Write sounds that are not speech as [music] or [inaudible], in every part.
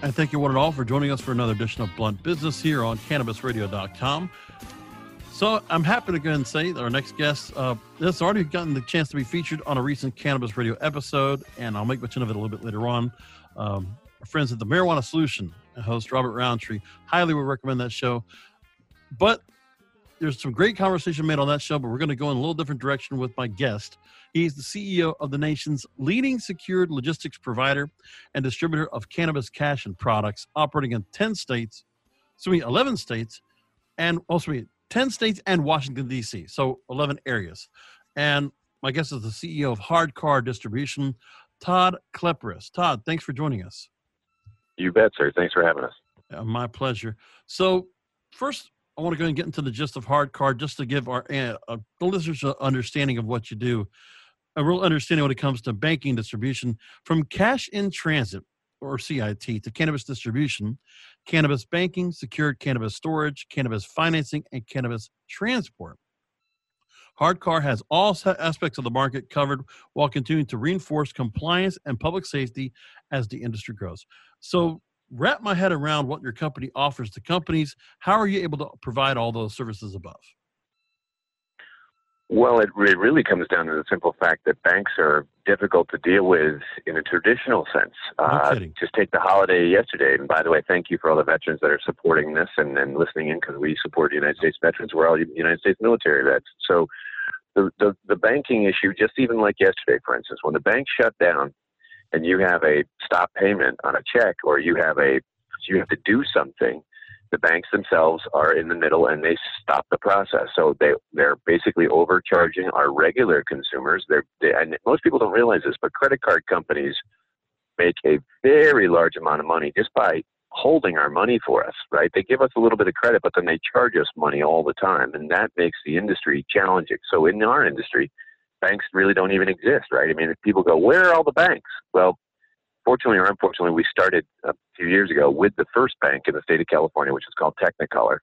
And thank you one and all for joining us for another edition of Blunt Business here on CannabisRadio.com. So I'm happy to go and say that our next guest uh, has already gotten the chance to be featured on a recent Cannabis Radio episode, and I'll make mention of it a little bit later on. Um, our friends at the Marijuana Solution, host Robert Roundtree, highly would recommend that show. But there's some great conversation made on that show, but we're going to go in a little different direction with my guest. He's the CEO of the nation's leading secured logistics provider and distributor of cannabis cash and products, operating in 10 states, so me 11 states, and also me 10 states and Washington, D.C., so 11 areas. And my guest is the CEO of Hardcar Distribution, Todd Kleperis. Todd, thanks for joining us. You bet, sir. Thanks for having us. Yeah, my pleasure. So, first, I want to go and get into the gist of Hardcar just to give our uh, the listeners an understanding of what you do, a real understanding when it comes to banking distribution from cash in transit or CIT to cannabis distribution, cannabis banking, secured cannabis storage, cannabis financing, and cannabis transport. Hardcar has all aspects of the market covered while continuing to reinforce compliance and public safety as the industry grows. So, wrap my head around what your company offers to companies. How are you able to provide all those services above? Well, it, it really comes down to the simple fact that banks are difficult to deal with in a traditional sense. No uh, kidding. just take the holiday yesterday. And by the way, thank you for all the veterans that are supporting this and, and listening in because we support United States veterans. We're all United States military vets. So the, the, the banking issue, just even like yesterday, for instance, when the bank shut down, and you have a stop payment on a check or you have a you have to do something the banks themselves are in the middle and they stop the process so they they're basically overcharging our regular consumers they're they, and most people don't realize this but credit card companies make a very large amount of money just by holding our money for us right they give us a little bit of credit but then they charge us money all the time and that makes the industry challenging so in our industry banks really don't even exist, right? I mean, if people go, where are all the banks? Well, fortunately or unfortunately, we started a few years ago with the first bank in the state of California, which is called Technicolor.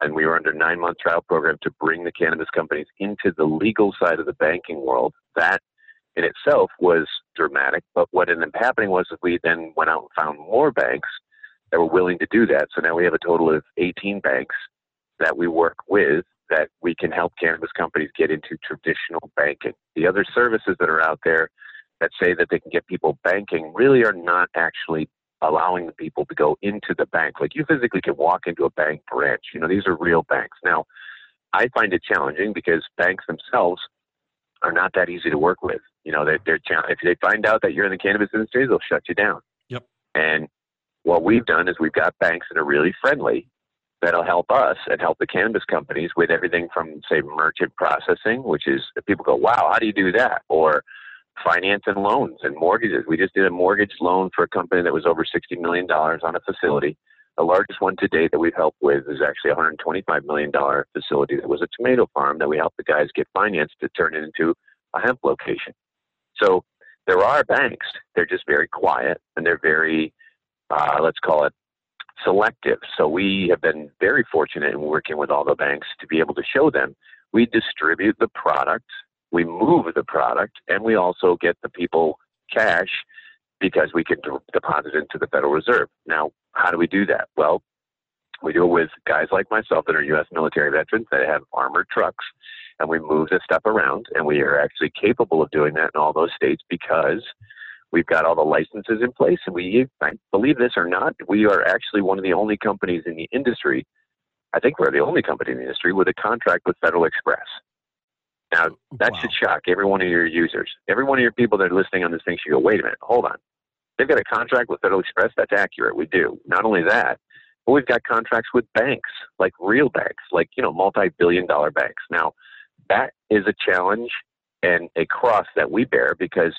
And we were under a nine month trial program to bring the cannabis companies into the legal side of the banking world. That in itself was dramatic. But what ended up happening was that we then went out and found more banks that were willing to do that. So now we have a total of 18 banks that we work with that we can help cannabis companies get into traditional banking. The other services that are out there that say that they can get people banking really are not actually allowing the people to go into the bank. Like you physically can walk into a bank branch. You know, these are real banks. Now, I find it challenging because banks themselves are not that easy to work with. You know, they're, they're if they find out that you're in the cannabis industry, they'll shut you down. Yep. And what we've done is we've got banks that are really friendly that'll help us and help the cannabis companies with everything from say merchant processing, which is people go, wow, how do you do that? Or finance and loans and mortgages. We just did a mortgage loan for a company that was over $60 million on a facility. The largest one to date that we've helped with is actually a $125 million facility that was a tomato farm that we helped the guys get financed to turn it into a hemp location. So there are banks. They're just very quiet and they're very, uh, let's call it selective. So we have been very fortunate in working with all the banks to be able to show them we distribute the product, we move the product, and we also get the people cash because we can deposit into the Federal Reserve. Now, how do we do that? Well, we do it with guys like myself that are U.S. military veterans that have armored trucks, and we move this stuff around, and we are actually capable of doing that in all those states because We've got all the licenses in place, and we, I believe this or not, we are actually one of the only companies in the industry. I think we're the only company in the industry with a contract with Federal Express. Now, oh, that Wow. should shock every one of your users. Every one of your people that are listening on this thing should go, wait a minute, hold on. They've got a contract with Federal Express? That's accurate. We do. Not only that, but we've got contracts with banks, like real banks, like, you know, multi billion dollar banks. Now, that is a challenge and a cross that we bear because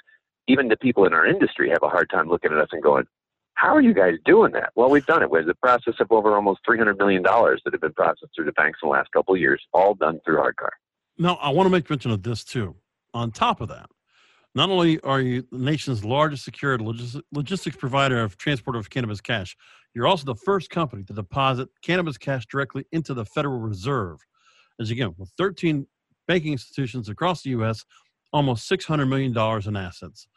even the people in our industry have a hard time looking at us and going, how are you guys doing that? Well, we've done it. We have the process of over almost $300 million that have been processed through the banks in the last couple of years, all done through HardCar. Now, I want to make mention of this too. On top of that, not only are you the nation's largest secured logistics provider of transport of cannabis cash, you're also the first company to deposit cannabis cash directly into the Federal Reserve. As again, with 13 banking institutions across the U.S., almost $600 million in assets.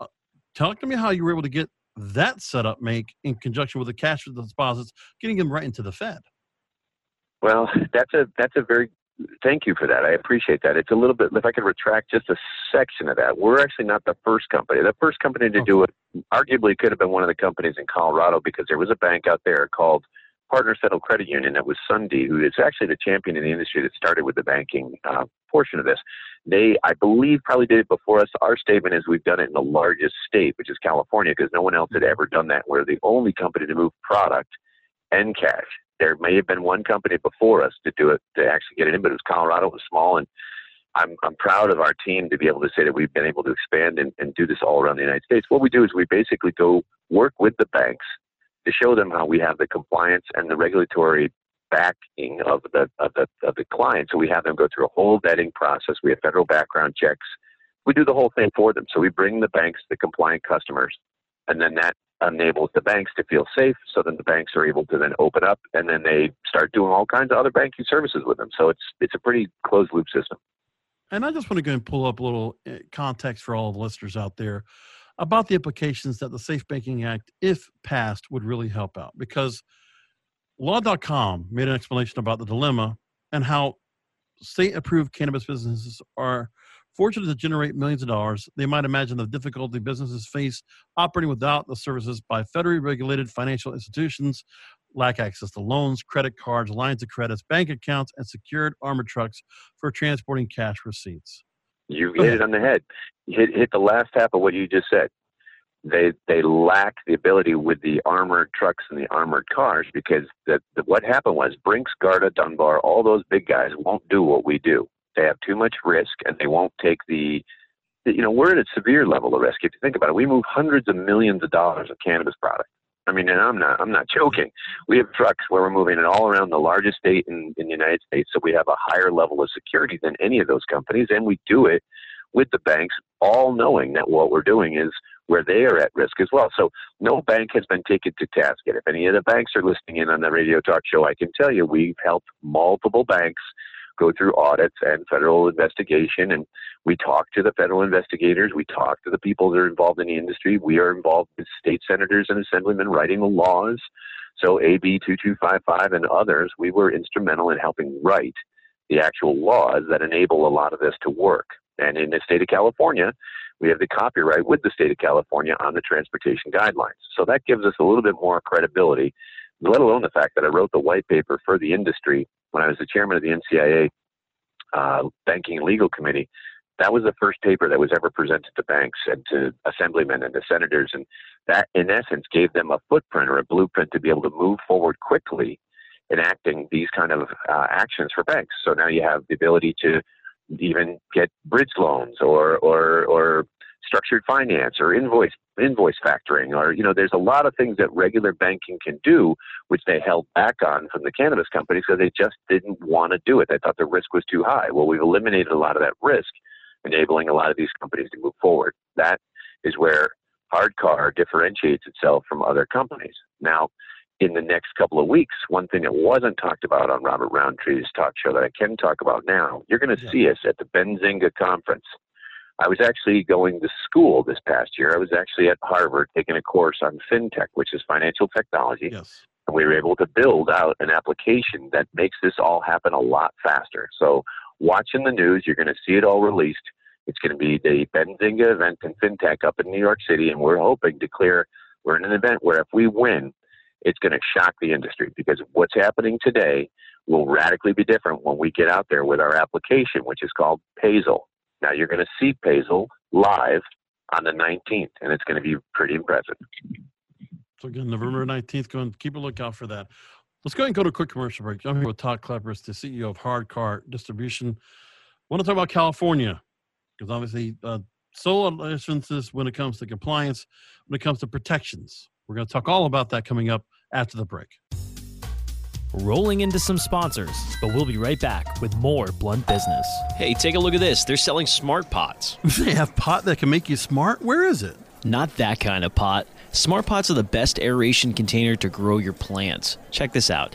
Uh, talk to me how you were able to get that setup make in conjunction with the cash for the deposits, getting them right into the Fed. Well, [laughs] that's a that's a very thank you for that. I appreciate that. It's a little bit. If I could retract just a section of that, we're actually not the first company. The first company to do it, arguably, could have been one of the companies in Colorado because there was a bank out there called Partner Settled Credit Union that was Sundie, who is actually the champion in the industry that started with the banking uh, portion of this. They, I believe, probably did it before us. Our statement is we've done it in the largest state, which is California, because no one else had ever done that. We're the only company to move product and cash. There may have been one company before us to do it to actually get it in, but it was Colorado. It was small, and I'm I'm proud of our team to be able to say that we've been able to expand and, and do this all around the United States. What we do is we basically go work with the banks to show them how we have the compliance and the regulatory backing of the of the of the client. So we have them go through a whole vetting process. We have federal background checks. We do the whole thing for them. So we bring the banks the compliant customers, and then that enables the banks to feel safe. So then the banks are able to then open up, and then they start doing all kinds of other banking services with them. So it's it's a pretty closed loop system. And I just want to go and pull up a little eh, context for all the listeners out there about the implications that the Safe Banking Act, if passed, would really help out. Because law.com made an explanation about the dilemma and how state approved cannabis businesses are fortunate to generate millions of dollars. They might imagine the difficulty businesses face operating without the services by federally regulated financial institutions, lack access to loans, credit cards, lines of credits, bank accounts, and secured armored trucks for transporting cash receipts. You hit it on the head. You hit, hit the last half of what you just said. They they lack the ability with the armored trucks and the armored cars because the, what happened was Brinks, Garda, Dunbar, all those big guys won't do what we do. They have too much risk and they won't take the, you know we're at a severe level of risk. If you think about it, we move hundreds of millions of dollars of cannabis product. I mean, and I'm not, I'm not joking. We have trucks where we're moving it all around the largest state in, in the United States, so we have a higher level of security than any of those companies, and we do it with the banks, all knowing that what we're doing is where they are at risk as well. So no bank has been taken to task yet. If any of the banks are listening in on the radio talk show, I can tell you we've helped multiple banks go through audits and federal investigation. And we talk to the federal investigators. We talk to the people that are involved in the industry. We are involved with state senators and assemblymen writing the laws. So AB 2255 and others, we were instrumental in helping write the actual laws that enable a lot of this to work. And in the state of California, we have the copyright with the state of California on the transportation guidelines. So that gives us a little bit more credibility, let alone the fact that I wrote the white paper for the industry when I was the chairman of the NCIA uh, Banking Legal Committee, that was the first paper that was ever presented to banks and to assemblymen and to senators. And that, in essence, gave them a footprint or a blueprint to be able to move forward quickly enacting these kind of uh, actions for banks. So now you have the ability to even get bridge loans or, or, or structured finance or invoice invoice factoring or you know there's a lot of things that regular banking can do which they held back on from the cannabis companies because they just didn't want to do it. They thought the risk was too high. Well we've eliminated a lot of that risk enabling a lot of these companies to move forward. That is where hardcar differentiates itself from other companies. Now in the next couple of weeks one thing that wasn't talked about on robert roundtree's talk show that i can talk about now you're going to yeah. see us at the benzinga conference I was actually going to school this past year. I was actually at Harvard taking a course on fintech, which is financial technology. Yes. And we were able to build out an application that makes this all happen a lot faster. So, watching the news, you're going to see it all released. It's going to be the Benzinga event in fintech up in New York City, and we're hoping to clear. We're in an event where if we win, it's going to shock the industry because what's happening today will radically be different when we get out there with our application, which is called Payzel. Now you're going to see Payzel live on the 19th, and it's going to be pretty impressive. So again, November 19th, go and keep a lookout for that. Let's go ahead and go to a quick commercial break. I'm here with Todd Kleperis, the CEO of Hard Hardcar Distribution. I want to talk about California because obviously uh, solo licenses when it comes to compliance, when it comes to protections. We're going to talk all about that coming up after the break. Rolling into some sponsors, but we'll be right back with more Blunt Business. Hey, take a look at this. They're selling smart pots. [laughs] They have pot that can make you smart? Where is it? Not that kind of pot. Smart pots are the best aeration container to grow your plants. Check this out.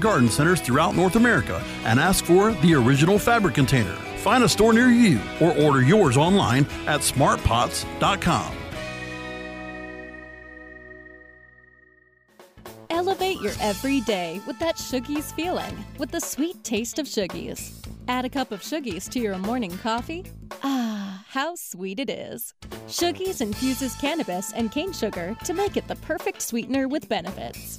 garden centers throughout North America and ask for the original fabric container. Find a store near you or order yours online at smartpots.com. Elevate your everyday with that Shoogies feeling with the sweet taste of Shoogies. Add a cup of Shoogies to your morning coffee. Ah, how sweet it is. Shoogies infuses cannabis and cane sugar to make it the perfect sweetener with benefits.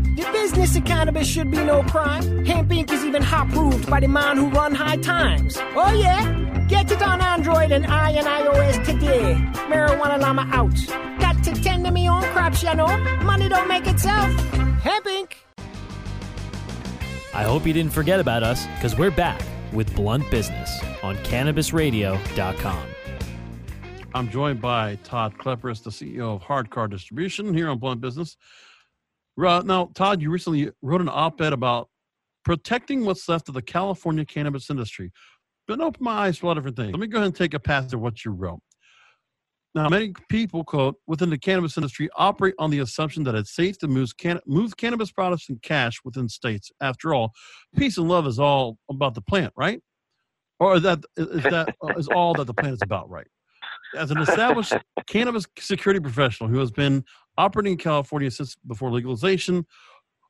The business of cannabis should be no crime. Hemp Inc. is even hot proved by the man who run high times. Oh yeah? Get it on Android and I and iOS today. Marijuana Llama out. Got to tend to me own crops, you know. Money don't make itself. Hemp Inc. I hope you didn't forget about us because we're back with Blunt Business on CannabisRadio.com. I'm joined by Todd Kleperis, the CEO of Hardcar Distribution here on Blunt Business. Uh, now, Todd, you recently wrote an op-ed about protecting what's left of the California cannabis industry. Been open my eyes to a lot of different things. Let me go ahead and take a pass at what you wrote. Now, many people, quote, within the cannabis industry operate on the assumption that it's safe to move, can- move cannabis products and cash within states. After all, peace and love is all about the plant, right? Or is that is that is all that the plant is about, right? As an established cannabis security professional who has been operating in California since before legalization,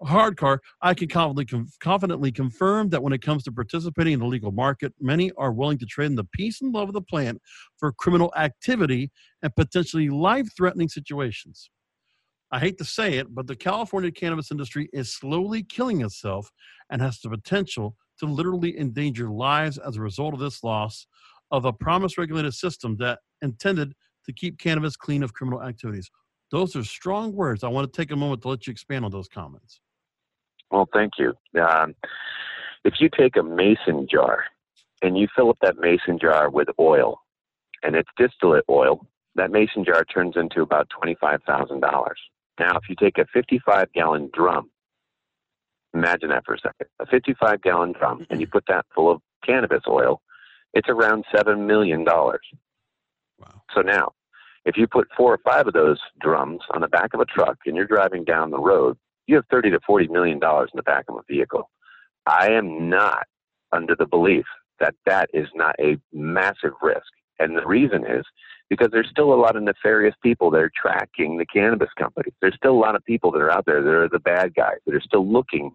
Hardcar, I can confidently, confidently confirm that when it comes to participating in the legal market, many are willing to trade in the peace and love of the plant for criminal activity and potentially life threatening situations. I hate to say it, but the California cannabis industry is slowly killing itself and has the potential to literally endanger lives as a result of this loss of a promise regulated system that intended to keep cannabis clean of criminal activities. Those are strong words. I want to take a moment to let you expand on those comments. Well, thank you. Um, if you take a mason jar and you fill up that mason jar with oil, and it's distillate oil, that mason jar turns into about $25,000. Now, if you take a 55 gallon drum, imagine that for a second a 55 gallon drum, and you put that full of cannabis oil, it's around $7 million. Wow. So now, if you put four or five of those drums on the back of a truck and you're driving down the road, you have 30 to 40 million dollars in the back of a vehicle. I am not under the belief that that is not a massive risk. And the reason is because there's still a lot of nefarious people that are tracking the cannabis companies. There's still a lot of people that are out there that are the bad guys that are still looking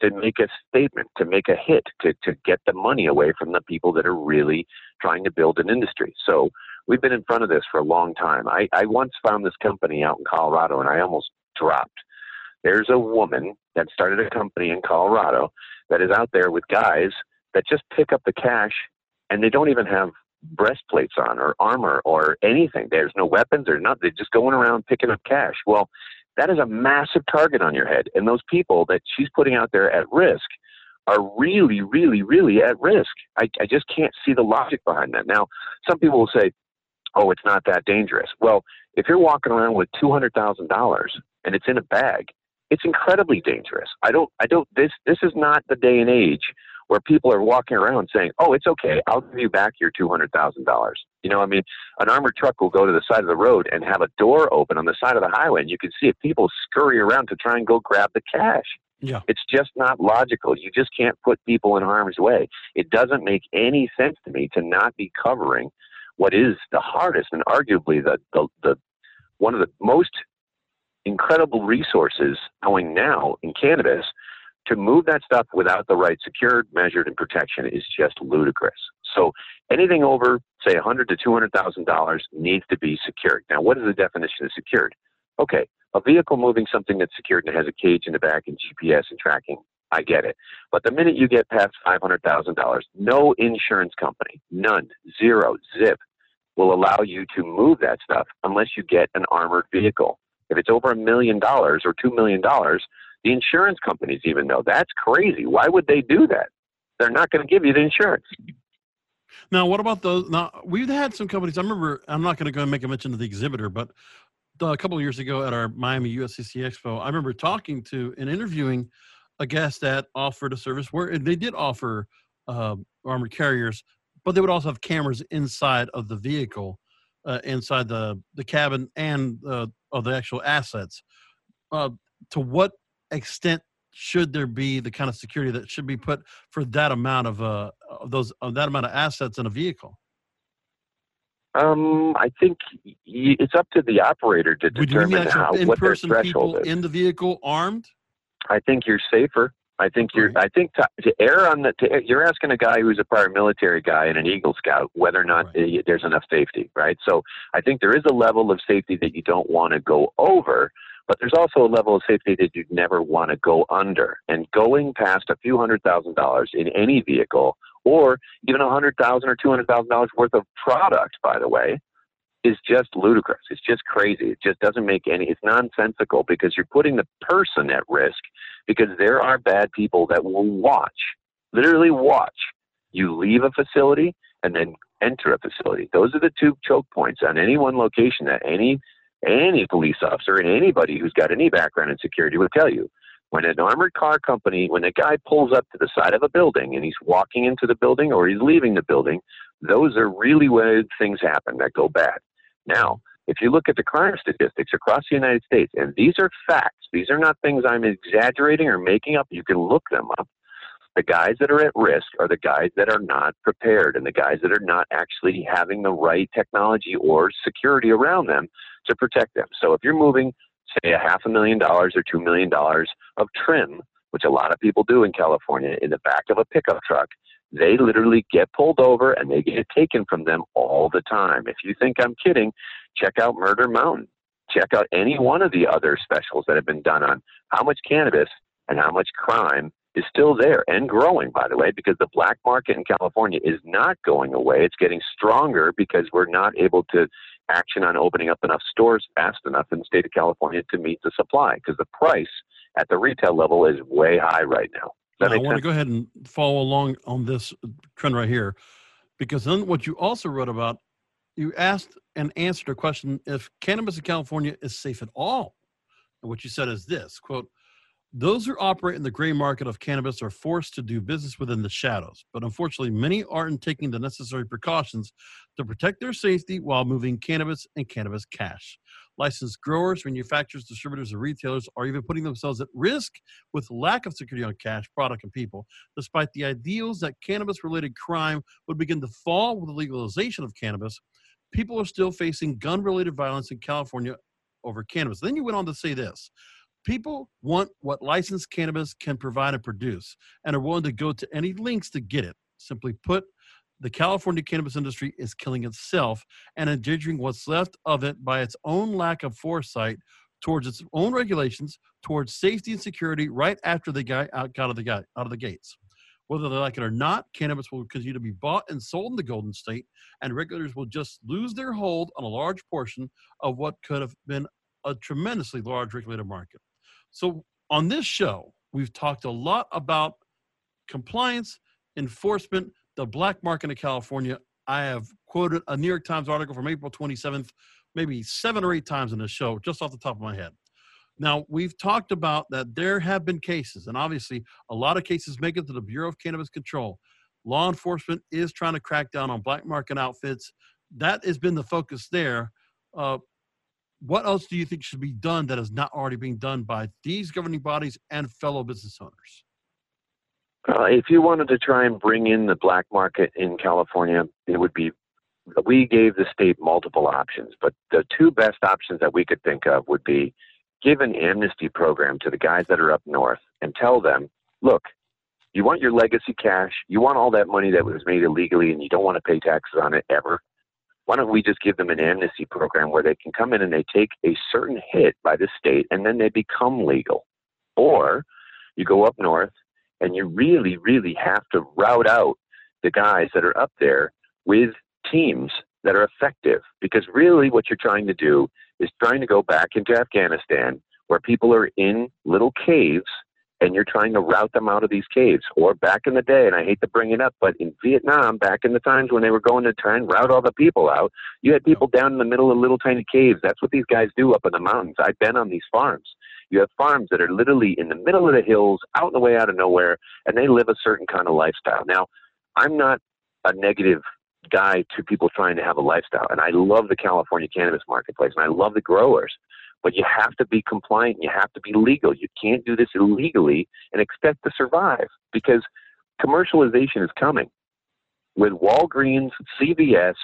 to make a statement, to make a hit, to, to get the money away from the people that are really trying to build an industry. So we've been in front of this for a long time. I, I once found this company out in Colorado and I almost dropped. There's a woman that started a company in Colorado that is out there with guys that just pick up the cash and they don't even have breastplates on or armor or anything. There's no weapons or nothing. They're just going around picking up cash. Well, that is a massive target on your head. And those people that she's putting out there at risk are really, really, really at risk. I, I just can't see the logic behind that. Now, some people will say, oh, it's not that dangerous. Well, if you're walking around with two hundred thousand dollars and it's in a bag, it's incredibly dangerous. I don't, I don't. This, this is not the day and age where people are walking around saying, "Oh, it's okay. I'll give you back your two hundred thousand dollars." You know, I mean, an armored truck will go to the side of the road and have a door open on the side of the highway, and you can see it. People scurry around to try and go grab the cash. Yeah. It's just not logical. You just can't put people in harm's way. It doesn't make any sense to me to not be covering what is the hardest and arguably the, the, the one of the most incredible resources going now in cannabis to move that stuff without the right secured, measured, and protection is just ludicrous. So anything over, say, a hundred to two hundred thousand dollars needs to be secured. Now, what is the definition of secured? Okay, a vehicle moving something that's secured and has a cage in the back and GPS and tracking. I get it. But the minute you get past five hundred thousand dollars, no insurance company, none, zero, zip, will allow you to move that stuff unless you get an armored vehicle. If it's over a million dollars or two million dollars, the insurance companies even know that's crazy. Why would they do that? They're not going to give you the insurance. Now, what about those? Now, we've had some companies. I remember. I'm not going to go and make a mention of the exhibitor, but a couple of years ago at our Miami USCC Expo, I remember talking to and interviewing a guest that offered a service where they did offer uh, armored carriers, but they would also have cameras inside of the vehicle, uh, inside the the cabin and uh, of the actual assets. Uh, to what extent should there be the kind of security that should be put for that amount of uh of those of that amount of assets in a vehicle? Um, I think it's up to the operator to Would determine how what their in-person people threshold is. in the vehicle armed? I think you're safer. I think you're. I think to, to err on the. To, you're asking a guy who's a prior military guy and an Eagle Scout whether or not Right. there's enough safety, right? So I think there is a level of safety that you don't want to go over, but there's also a level of safety that you never want to go under. And going past a few hundred thousand dollars in any vehicle, or even a hundred thousand or two hundred thousand dollars worth of product, by the way, is just ludicrous. It's just crazy. It just doesn't make any. It's nonsensical because you're putting the person at risk because there are bad people that will watch, literally watch you leave a facility and then enter a facility. Those are the two choke points on any one location that any any police officer and anybody who's got any background in security would tell you. When an armored car company, when a guy pulls up to the side of a building and he's walking into the building or he's leaving the building, those are really where things happen that go bad. Now, if you look at the crime statistics across the United States, and these are facts, these are not things I'm exaggerating or making up, you can look them up. The guys that are at risk are the guys that are not prepared and the guys that are not actually having the right technology or security around them to protect them. So if you're moving, say, a half a million dollars or two million dollars of trim, which a lot of people do in California, in the back of a pickup truck, they literally get pulled over and they get taken from them all the time. If you think I'm kidding, check out Murder Mountain. Check out any one of the other specials that have been done on how much cannabis and how much crime is still there and growing, by the way, because the black market in California is not going away. It's getting stronger because we're not able to action on opening up enough stores fast enough in the state of California to meet the supply because the price at the retail level is way high right now. Does that Now, I want to go ahead and follow along on this trend right here, because then what you also wrote about, you asked and answered a question if cannabis in California is safe at all. And what you said is this quote, those who operate in the gray market of cannabis are forced to do business within the shadows, but unfortunately, many aren't taking the necessary precautions to protect their safety while moving cannabis and cannabis cash. Licensed growers, manufacturers, distributors, and retailers are even putting themselves at risk with lack of security on cash, product, and people, despite the ideals that cannabis related crime would begin to fall with the legalization of cannabis. People are still facing gun related violence in California over cannabis. Then you went on to say this people want what licensed cannabis can provide and produce and are willing to go to any lengths to get it. Simply put, the California cannabis industry is killing itself and endangering what's left of it by its own lack of foresight towards its own regulations, towards safety and security right after they got out, out of the guy, out of the gates. Whether they like it or not, cannabis will continue to be bought and sold in the Golden State, and regulators will just lose their hold on a large portion of what could have been a tremendously large regulated market. So, on this show, we've talked a lot about compliance, enforcement, the black market in California. I have quoted a New York Times article from April 27th, maybe seven or eight times in the show, just off the top of my head. Now, we've talked about that there have been cases, and obviously a lot of cases make it to the Bureau of Cannabis Control. Law enforcement is trying to crack down on black market outfits. That has been the focus there. Uh, what else do you think should be done that is not already being done by these governing bodies and fellow business owners? Uh, if you wanted to try and bring in the black market in California, it would be. We gave the state multiple options, but the two best options that we could think of would be give an amnesty program to the guys that are up north and tell them, look, you want your legacy cash, you want all that money that was made illegally, and you don't want to pay taxes on it ever. Why don't we just give them an amnesty program where they can come in and they take a certain hit by the state and then they become legal? Or you go up north and you really, really have to route out the guys that are up there with teams that are effective. Because really, what you're trying to do is trying to go back into Afghanistan where people are in little caves and you're trying to route them out of these caves. Or back in the day, and I hate to bring it up, but in Vietnam, back in the times when they were going to try and route all the people out, you had people down in the middle of little tiny caves. That's what these guys do up in the mountains. I've been on these farms. You have farms that are literally in the middle of the hills, out in the way out of nowhere, and they live a certain kind of lifestyle. Now, I'm not a negative guy to people trying to have a lifestyle, and I love the California cannabis marketplace, and I love the growers. But you have to be compliant. You have to be legal. You can't do this illegally and expect to survive because commercialization is coming. With Walgreens, CVS,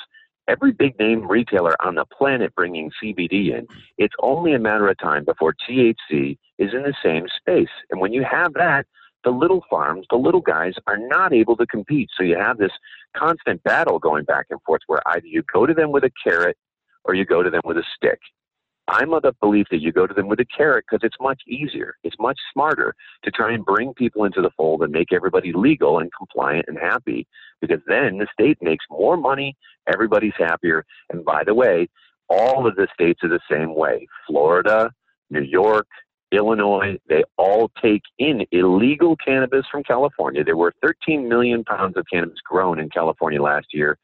every big name retailer on the planet bringing CBD in, it's only a matter of time before THC is in the same space. And when you have that, the little farms, the little guys are not able to compete. So you have this constant battle going back and forth where either you go to them with a carrot or you go to them with a stick. I'm of the belief that you go to them with a carrot because it's much easier. It's much smarter to try and bring people into the fold and make everybody legal and compliant and happy because then the state makes more money, everybody's happier. And by the way, all of the states are the same way. Florida, New York, Illinois, they all take in illegal cannabis from California. There were 13 million pounds of cannabis grown in California last year.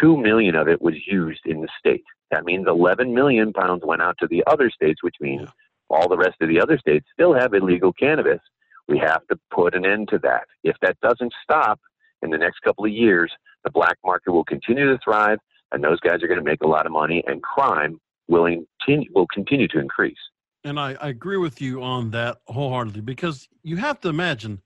2 million of it was used in the state. That means 11 million pounds went out to the other states, which means yeah. all the rest of the other states still have illegal cannabis. We have to put an end to that. If that doesn't stop in the next couple of years, the black market will continue to thrive, and those guys are going to make a lot of money, and crime will, will continue to increase. And I, I agree with you on that wholeheartedly because you have to imagine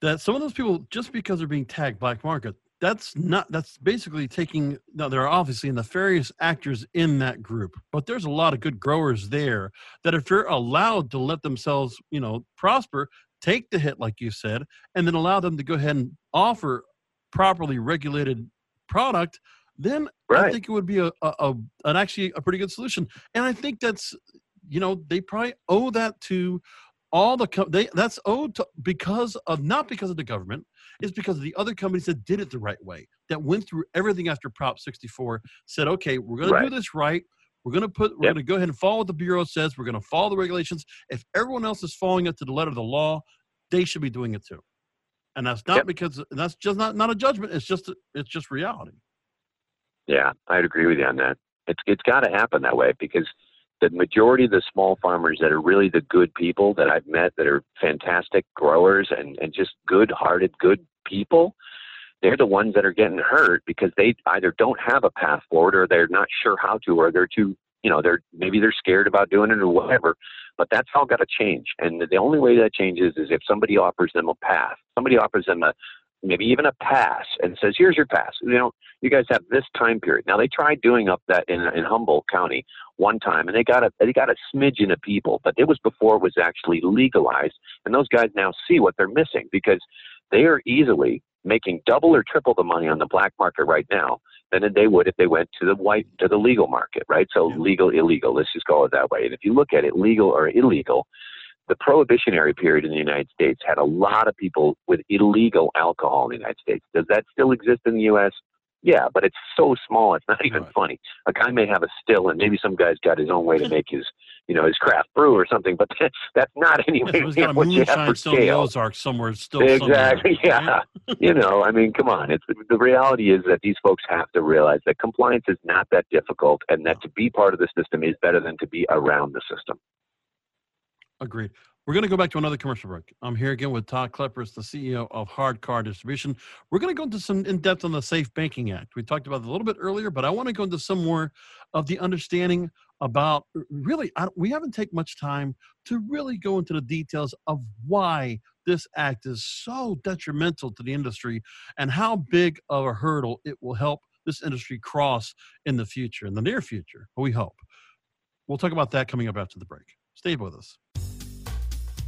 that some of those people, just because they're being tagged black market, that's not that's basically taking now there are obviously nefarious actors in that group but there's a lot of good growers there that if they're allowed to let themselves you know prosper take the hit like you said and then allow them to go ahead and offer properly regulated product then right. i think it would be a, a, a an actually a pretty good solution and i think that's you know they probably owe that to all the co- they that's owed to because of not because of the government is because of the other companies that did it the right way that went through everything after prop 64 said okay we're going right. to do this right. We're going to put we're yep. going to go ahead and follow what the bureau says. We're going to follow the regulations. If everyone else is following it to the letter of the law they should be doing it too. And that's not yep. because that's just not not a judgment. It's just it's just reality. Yeah i'd agree with you on that. It's it's got to happen that way because the majority of the small farmers that are really the good people that I've met that are fantastic growers and, and just good hearted, good people, they're the ones that are getting hurt because they either don't have a path forward or they're not sure how to or they're too you know they're maybe they're scared about doing it or whatever. But that's all got to change. And the only way that changes is if somebody offers them a path. Somebody offers them a maybe even a pass and says here's your pass you know you guys have this time period now they tried doing up that in, in humboldt county one time, and they got a they got a smidgen of people, but it was before it was actually legalized. And those guys now see what they're missing because they are easily making double or triple the money on the black market right now than they would if they went to the white to the legal market, right? So legal, illegal. Let's just call it that way. And if you look at it, legal or illegal, the prohibitionary period in the United States had a lot of people with illegal alcohol in the United States. Does that still exist in the U.S.? Yeah, but it's so small, it's not even right. funny. A guy may have a still, and maybe some guy's got his own way to [laughs] make his you know, his craft brew or something, but [laughs] that's not anyway yeah, [laughs] what you have for still in the scale. Ozarks somewhere, still Exactly. somewhere, Yeah. you know, I mean, come on. It's the reality is that these folks have to realize that compliance is not that difficult, and that to be part of the system is better than to be around the system. Agreed. We're going to go back to another commercial break. I'm here again with Todd Kleperis, the CEO of Hardcar Distribution. We're going to go into some in depth on the Safe Banking Act. We talked about it a little bit earlier, but I want to go into some more of the understanding about really, we haven't taken much time to really go into the details of why this act is so detrimental to the industry and how big of a hurdle it will help this industry cross in the future, in the near future, we hope. We'll talk about that coming up after the break. Stay with us.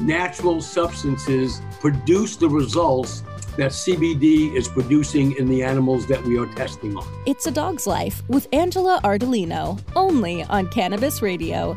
natural substances produce the results that CBD is producing in the animals that we are testing on. It's a Dog's Life with Angela Ardolino, only on Cannabis Radio.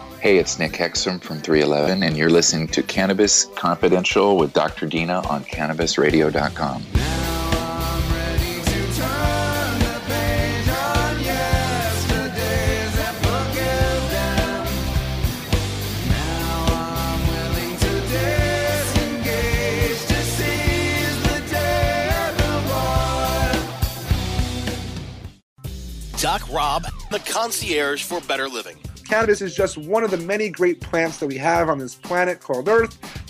Hey, it's Nick Hexum from 311, and you're listening to Cannabis Confidential with Dr. Dina on CannabisRadio.com. Doc Rob, the concierge for better living. Cannabis is just one of the many great plants that we have on this planet called Earth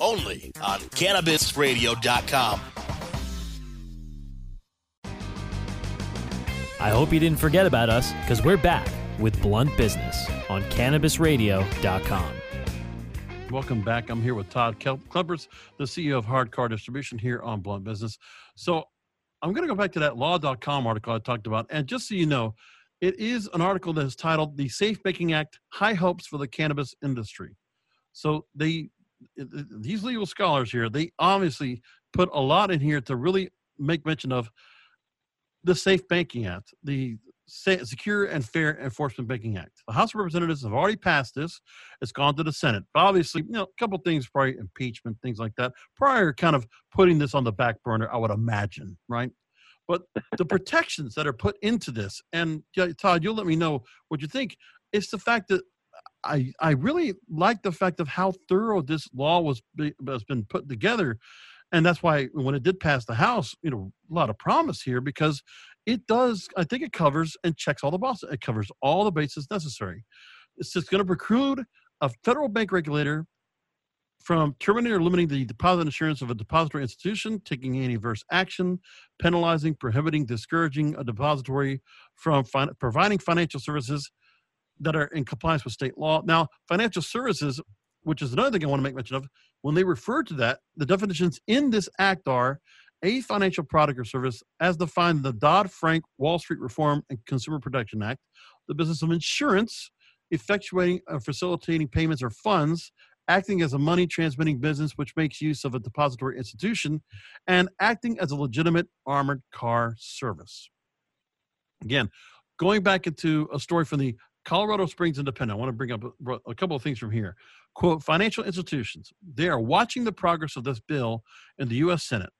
Only on cannabisradio.com. I hope you didn't forget about us because we're back with Blunt Business on cannabisradio.com. Welcome back. I'm here with Todd Kleperis, the CEO of Hardcar Distribution here on Blunt Business. So I'm going to go back to that law.com article I talked about. And just so you know, it is an article that is titled The Safe Banking Act High Hopes for the Cannabis Industry. So they, these legal scholars here, they obviously put a lot in here to really make mention of the Safe Banking Act, the Secure and Fair Enforcement Banking Act. The House of Representatives have already passed this. It's gone to the Senate. But obviously, you know, a couple things, probably impeachment, things like that, prior kind of putting this on the back burner, I would imagine, right? But the protections that are put into this, and Todd, you'll let me know what you think. It's the fact that I I really like the fact of how thorough this law was has been put together and that's why when it did pass the house you know a lot of promise here because it does i think it covers and checks all the boxes it covers all the bases necessary. It's just going to preclude a federal bank regulator from terminating or limiting the deposit insurance of a depository institution, taking any adverse action, penalizing, prohibiting, discouraging a depository from fin- providing financial services that are in compliance with state law. Now, financial services, which is another thing I want to make mention of, when they refer to that, the definitions in this act are a financial product or service as defined in the Dodd Frank Wall Street Reform and Consumer Protection Act, the business of insurance, effectuating or facilitating payments or funds, acting as a money transmitting business which makes use of a depository institution, and acting as a legitimate armored car service. Again, going back into a story from the Colorado Springs Independent, I want to bring up a, a couple of things from here. Quote Financial institutions, they are watching the progress of this bill in the U.S. Senate.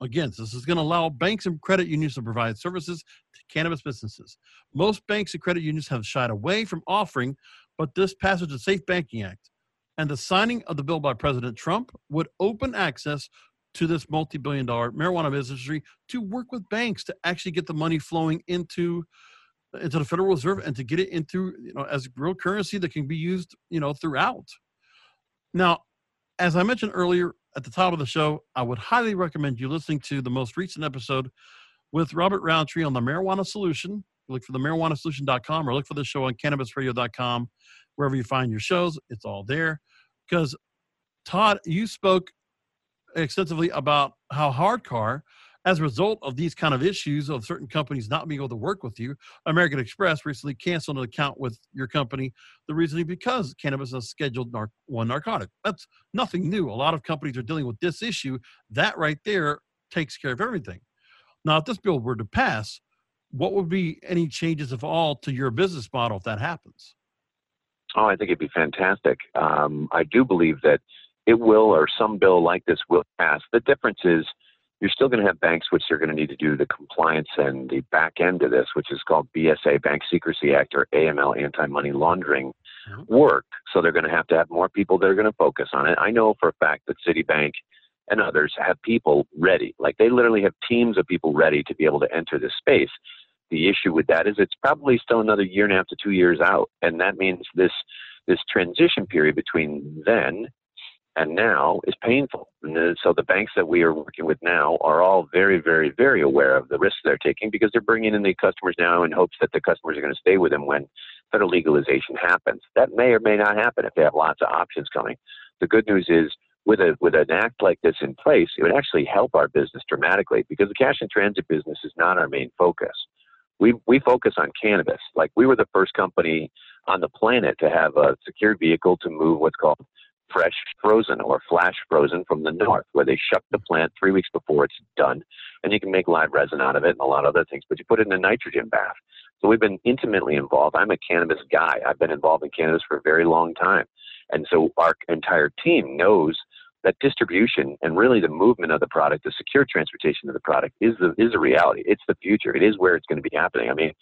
Again, this is going to allow banks and credit unions to provide services to cannabis businesses. Most banks and credit unions have shied away from offering, but this passage of the Safe Banking Act and the signing of the bill by President Trump would open access to this multi billion dollar marijuana industry to work with banks to actually get the money flowing into into the Federal Reserve and to get it into you know as real currency that can be used you know throughout. Now, as I mentioned earlier at the top of the show, I would highly recommend you listening to the most recent episode with Robert Roundtree on the marijuana solution. Look for the marijuanasolution.com or look for the show on cannabisradio.com. Wherever you find your shows, it's all there. Because, Todd, you spoke extensively about how Hardcar as a result of these kind of issues of certain companies not being able to work with you, American Express recently canceled an account with your company. The reasoning because cannabis is a scheduled nar- one narcotic. That's nothing new. A lot of companies are dealing with this issue. That right there takes care of everything. Now, if this bill were to pass, what would be any changes, if all, to your business model if that happens? Oh, I think it'd be fantastic. Um, I do believe that it will, or some bill like this will pass. The difference is you're still going to have banks which are going to need to do the compliance and the back end of this, which is called BSA, Bank Secrecy Act, or AML, Anti Money Laundering mm-hmm. work. So they're going to have to have more people that are going to focus on it. I know for a fact that Citibank and others have people ready. Like they literally have teams of people ready to be able to enter this space. The issue with that is it's probably still another year and a half to two years out, and that means this this transition period between then and now is painful. And so the banks that we are working with now are all very, very, very aware of the risks they're taking because they're bringing in the customers now in hopes that the customers are going to stay with them when federal legalization happens. That may or may not happen if they have lots of options coming. The good news is with a with an act like this in place, it would actually help our business dramatically because the cash in transit business is not our main focus. We we focus on cannabis. Like we were the first company on the planet to have a secured vehicle to move what's called fresh frozen or flash frozen from the north, where they shuck the plant three weeks before it's done, and you can make live resin out of it and a lot of other things. But you put it in a nitrogen bath. So we've been intimately involved. I'm a cannabis guy. I've been involved in cannabis for a very long time, and so our entire team knows that distribution and really the movement of the product, the secure transportation of the product, is the is a reality. It's the future. It is where it's going to be happening. I mean.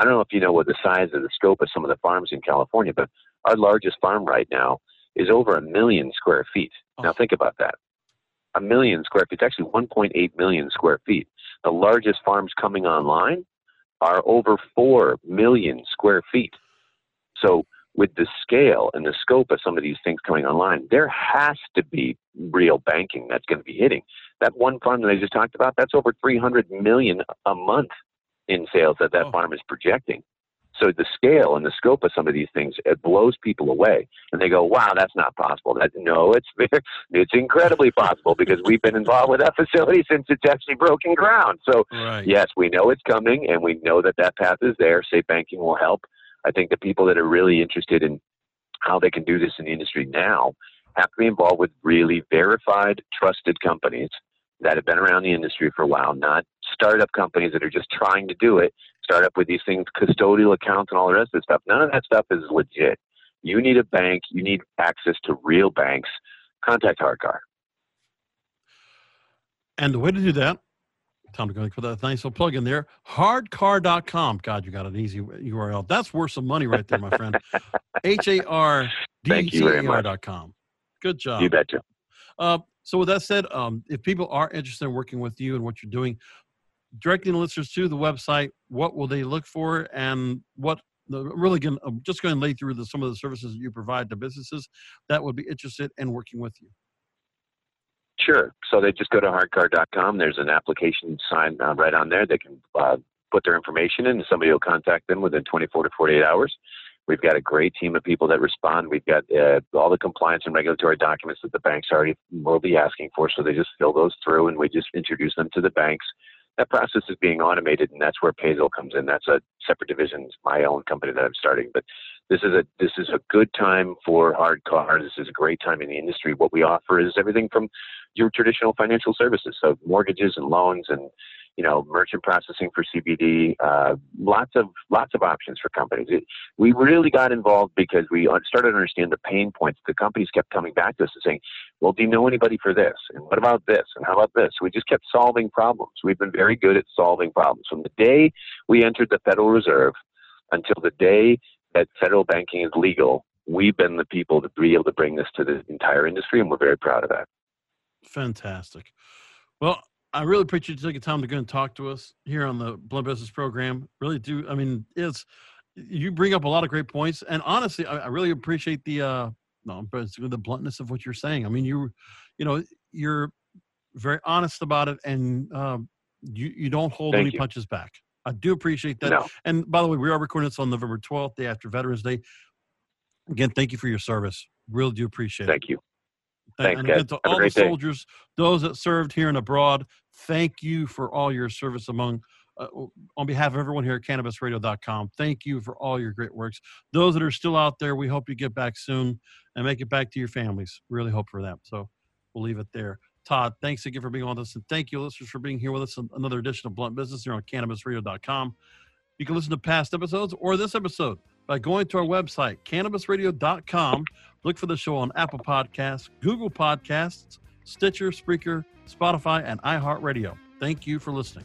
I don't know if you know what the size of the scope of some of the farms in California, but our largest farm right now is over a million square feet. Oh. Now think about that. A million square feet. It's actually 1.8 million square feet. The largest farms coming online are over 4 million square feet. So with the scale and the scope of some of these things coming online, there has to be real banking that's going to be hitting. That one farm that I just talked about, that's over 300 million a month in sales that that oh. farm is projecting. So the scale and the scope of some of these things it blows people away, and they go, "Wow, that's not possible." That no, it's [laughs] it's incredibly possible because we've been involved with that facility since it's actually broken ground. So right. yes, we know it's coming, and we know that that path is there. Safe banking will help. I think the people that are really interested in how they can do this in the industry now have to be involved with really verified, trusted companies that have been around the industry for a while, not startup companies that are just trying to do it start up with these things, custodial accounts and all the rest of the stuff. None of that stuff is legit. You need a bank, you need access to real banks. Contact Hardcar. And the way to do that, Tom going for that nice little plug in there, hardcar.com. God, you got an easy URL. That's worth some money right there, my friend. [laughs] H A R D C A R.com. Good job. You betcha. Uh, so with that said, um, if people are interested in working with you and what you're doing, directing listeners to the website, what will they look for, and what the, really going I'm just going to lay through the, some of the services that you provide to businesses that would be interested in working with you. Sure. So they just go to hardcar.com. There's an application sign uh, right on there. They can uh, put their information in, and somebody will contact them within 24 to 48 hours. We've got a great team of people that respond. We've got uh, all the compliance and regulatory documents that the banks already will be asking for. So they just fill those through, and we just introduce them to the banks that process is being automated, and that's where Payzel comes in. That's a separate division, it's my own company that I'm starting. But this is a this is a good time for hard cars. This is a great time in the industry. What we offer is everything from your traditional financial services, so mortgages and loans and you know, merchant processing for CBD, uh, lots of lots of options for companies. It, we really got involved because we started to understand the pain points. The companies kept coming back to us and saying, "Well, do you know anybody for this? And what about this? And how about this?" We just kept solving problems. We've been very good at solving problems. From the day we entered the Federal Reserve until the day that federal banking is legal, we've been the people to be able to bring this to the entire industry, and we're very proud of that. Fantastic. Well, I really appreciate you taking time to go and talk to us here on the Blunt Business Program. Really do. I mean, it's you bring up a lot of great points, and honestly, I, I really appreciate the uh, no, the bluntness of what you're saying. I mean, you, you know, you're very honest about it, and um, you you don't hold Thank any you. punches back. I do appreciate that. No. And by the way, we are recording this on November 12th, day after Veterans Day. Again, thank you for your service. Really do appreciate thank it. Thank you. Thanks, and again, to all the soldiers, day. those that served here and abroad, thank you for all your service among uh, on behalf of everyone here at cannabisradio.com, thank you for all your great works. Those that are still out there, we hope you get back soon and make it back to your families. Really hope for them. So we'll leave it there. Todd, thanks again for being on us. And thank you, listeners, for being here with us another edition of Blunt Business here on cannabisradio.com. You can listen to past episodes or this episode by going to our website, cannabisradio.com. Look for the show on Apple Podcasts, Google Podcasts, Stitcher, Spreaker, Spotify, and iHeartRadio. Thank you for listening.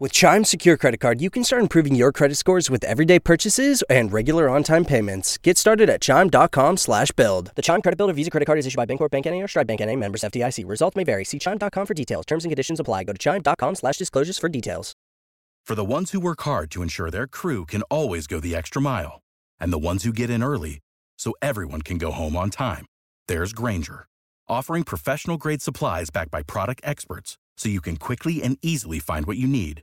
With Chime Secure Credit Card, you can start improving your credit scores with everyday purchases and regular on-time payments. Get started at Chime.com slash build. The Chime Credit Builder Visa Credit Card is issued by Bancorp Bank N.A. or Stride Bank N.A. members FDIC. Results may vary. See Chime.com for details. Terms and conditions apply. Go to Chime.com slash disclosures for details. For the ones who work hard to ensure their crew can always go the extra mile, and the ones who get in early so everyone can go home on time, there's Grainger, offering professional-grade supplies backed by product experts so you can quickly and easily find what you need.